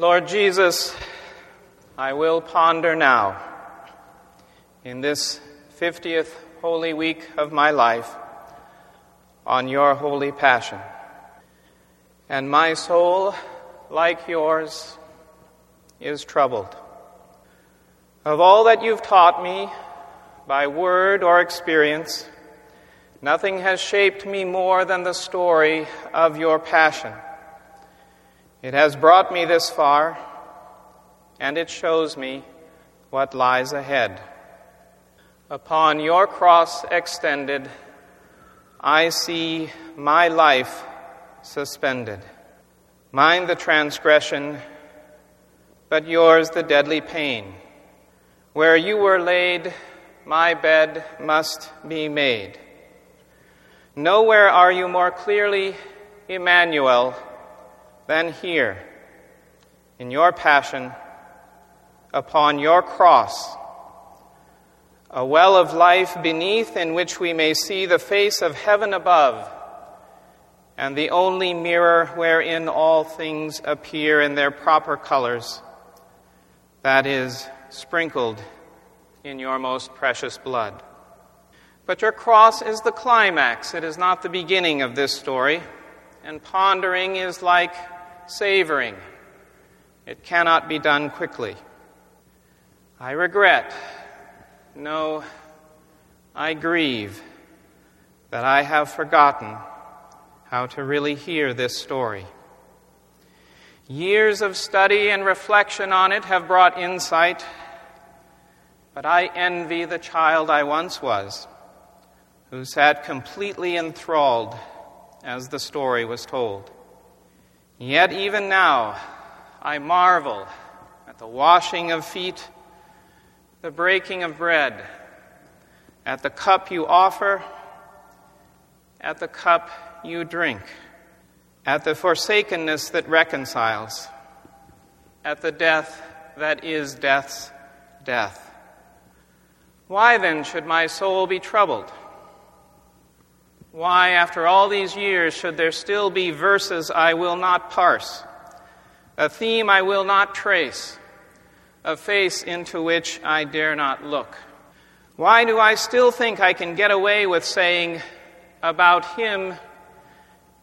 Lord Jesus, I will ponder now, in this 50th Holy Week of my life, on your holy passion. And my soul, like yours, is troubled. Of all that you've taught me, by word or experience, nothing has shaped me more than the story of your passion. It has brought me this far, and it shows me what lies ahead. Upon your cross extended, I see my life suspended. Mine the transgression, but yours the deadly pain. Where you were laid, my bed must be made. Nowhere are you more clearly Emmanuel than here, in your passion, upon your cross, a well of life beneath in which we may see the face of heaven above, and the only mirror wherein all things appear in their proper colors, that is, sprinkled in your most precious blood. But your cross is the climax, it is not the beginning of this story, and pondering is like savoring. It cannot be done quickly. I regret, no, I grieve that I have forgotten how to really hear this story. Years of study and reflection on it have brought insight, but I envy the child I once was, who sat completely enthralled as the story was told. Yet even now, I marvel at the washing of feet, the breaking of bread, at the cup you offer, at the cup you drink, at the forsakenness that reconciles, at the death that is death's death. Why then should my soul be troubled? Why, after all these years, should there still be verses I will not parse, a theme I will not trace, a face into which I dare not look? Why do I still think I can get away with saying, about him,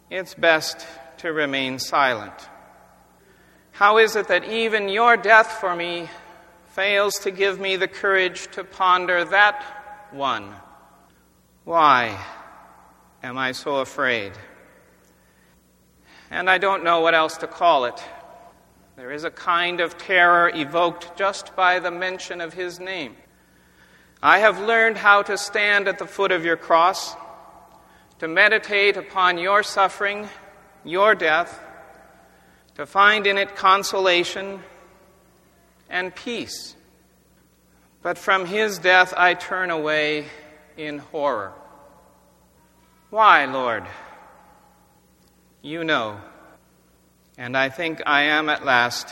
it's best to remain silent? How is it that even your death for me fails to give me the courage to ponder that one? Why? Am I so afraid? And I don't know what else to call it. There is a kind of terror evoked just by the mention of his name. I have learned how to stand at the foot of your cross, to meditate upon your suffering, your death, to find in it consolation and peace. But from his death I turn away in horror. Why, Lord? You know. And I think I am at last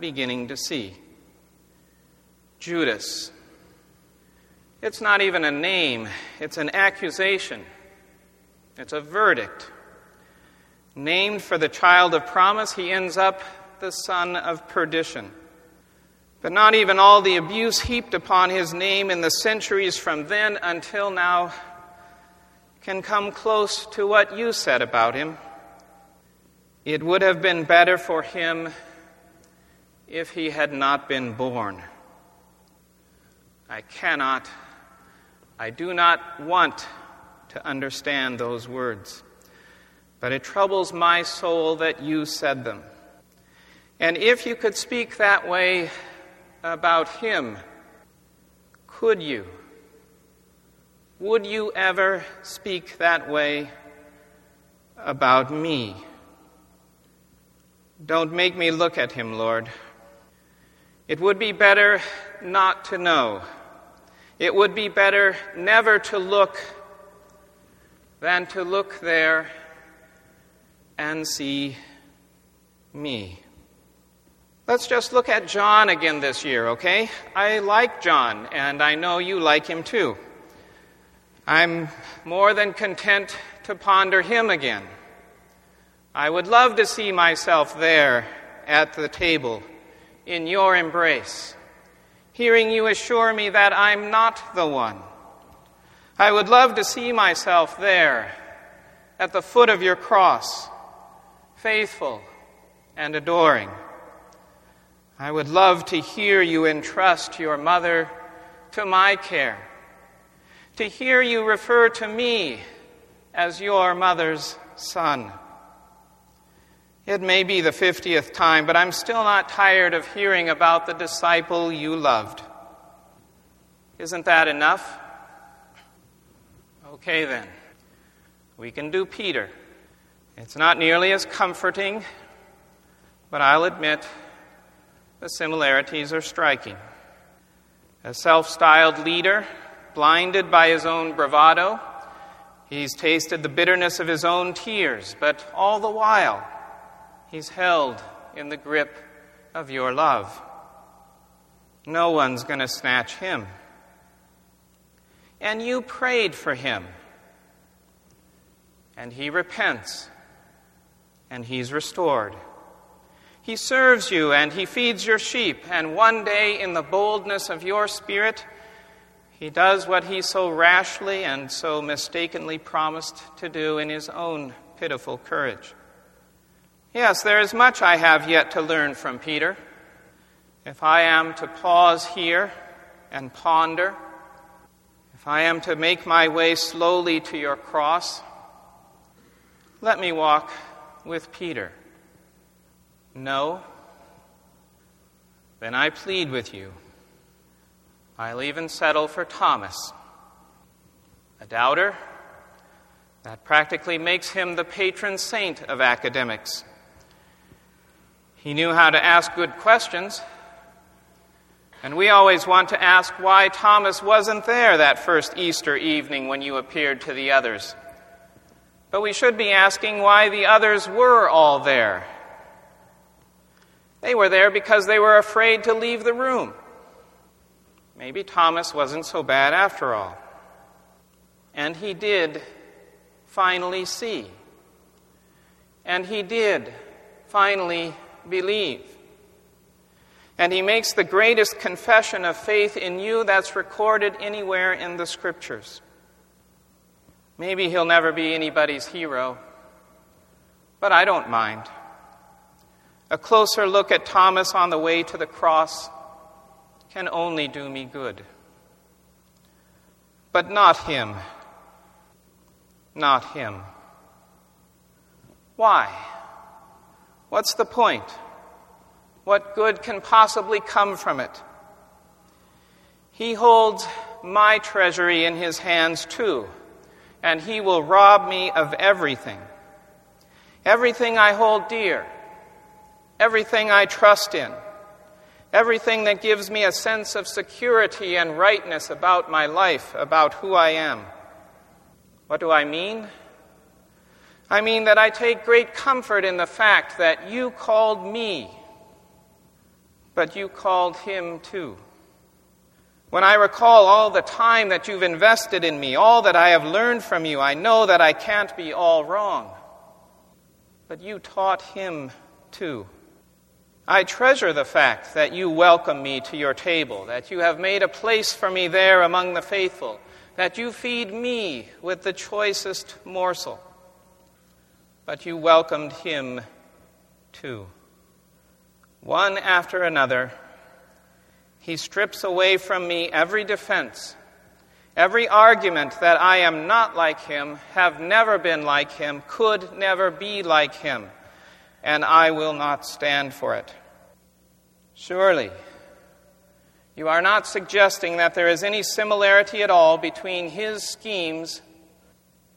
beginning to see. Judas. It's not even a name, it's an accusation, it's a verdict. Named for the child of promise, he ends up the son of perdition. But not even all the abuse heaped upon his name in the centuries from then until now can come close to what you said about him. It would have been better for him if he had not been born. I cannot, I do not want to understand those words, but it troubles my soul that you said them. And if you could speak that way about him, could you? Would you ever speak that way about me? Don't make me look at him, Lord. It would be better not to know. It would be better never to look than to look there and see me. Let's just look at John again this year, okay? I like John, and I know you like him too. I'm more than content to ponder him again. I would love to see myself there at the table in your embrace, hearing you assure me that I'm not the one. I would love to see myself there at the foot of your cross, faithful and adoring. I would love to hear you entrust your mother to my care, to hear you refer to me as your mother's son. It may be the 50th time, but I'm still not tired of hearing about the disciple you loved. Isn't that enough? Okay, then. We can do Peter. It's not nearly as comforting, but I'll admit the similarities are striking. A self styled leader, blinded by his own bravado, he's tasted the bitterness of his own tears, but all the while, He's held in the grip of your love. No one's going to snatch him. And you prayed for him. And he repents. And he's restored. He serves you and he feeds your sheep. And one day, in the boldness of your spirit, he does what he so rashly and so mistakenly promised to do in his own pitiful courage. Yes, there is much I have yet to learn from Peter. If I am to pause here and ponder, if I am to make my way slowly to your cross, let me walk with Peter. No? Then I plead with you. I'll even settle for Thomas. A doubter? That practically makes him the patron saint of academics. He knew how to ask good questions. And we always want to ask why Thomas wasn't there that first Easter evening when you appeared to the others. But we should be asking why the others were all there. They were there because they were afraid to leave the room. Maybe Thomas wasn't so bad after all. And he did finally see. And he did finally believe. And he makes the greatest confession of faith in you that's recorded anywhere in the scriptures. Maybe he'll never be anybody's hero, but I don't mind. A closer look at Thomas on the way to the cross can only do me good. But not him. Not him. Why? What's the point? What good can possibly come from it? He holds my treasury in his hands too, and he will rob me of everything. Everything I hold dear, everything I trust in, everything that gives me a sense of security and rightness about my life, about who I am. What do I mean? I mean that I take great comfort in the fact that you called me, but you called him too. When I recall all the time that you've invested in me, all that I have learned from you, I know that I can't be all wrong. But you taught him too. I treasure the fact that you welcome me to your table, that you have made a place for me there among the faithful, that you feed me with the choicest morsel. But you welcomed him too. One after another, he strips away from me every defense, every argument that I am not like him, have never been like him, could never be like him, and I will not stand for it. Surely, you are not suggesting that there is any similarity at all between his schemes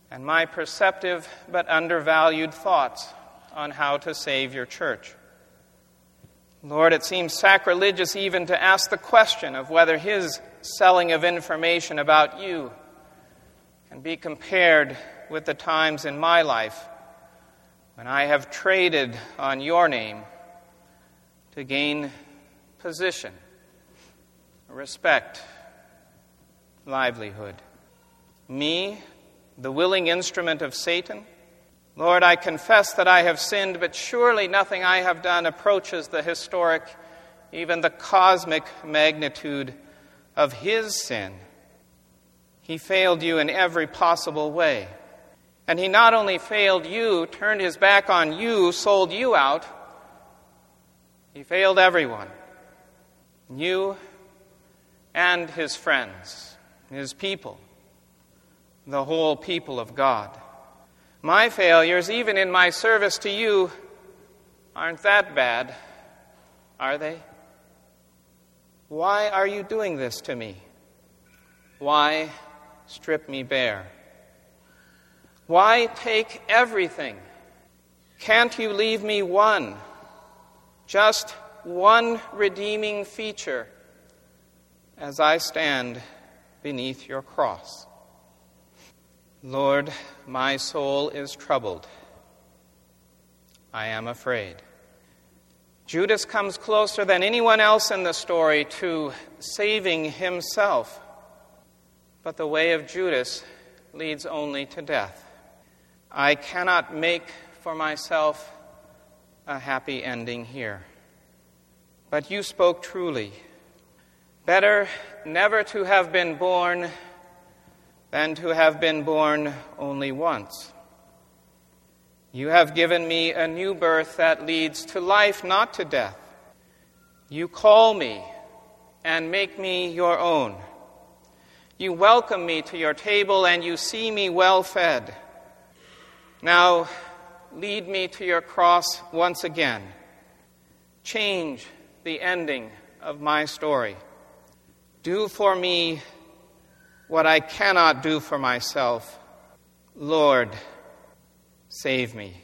and my perceptive but undervalued thoughts on how to save your church. Lord, it seems sacrilegious even to ask the question of whether his selling of information about you can be compared with the times in my life when I have traded on your name to gain position, respect, livelihood. Me the willing instrument of Satan, Lord, I confess that I have sinned, but surely nothing I have done approaches the historic, even the cosmic magnitude of His sin. He failed you in every possible way. And He not only failed you, turned His back on you, sold you out, He failed everyone. You and His friends, His people, the whole people of God. My failures, even in my service to you, aren't that bad, are they? Why are you doing this to me? Why strip me bare? Why take everything? Can't you leave me one, just one redeeming feature as I stand beneath your cross? Lord, my soul is troubled. I am afraid. Judas comes closer than anyone else in the story to saving himself. But the way of Judas leads only to death. I cannot make for myself a happy ending here. But you spoke truly. Better never to have been born than to have been born only once. You have given me a new birth that leads to life, not to death. You call me and make me your own. You welcome me to your table and you see me well fed. Now, lead me to your cross once again. Change the ending of my story. Do for me what I cannot do for myself. Lord, save me.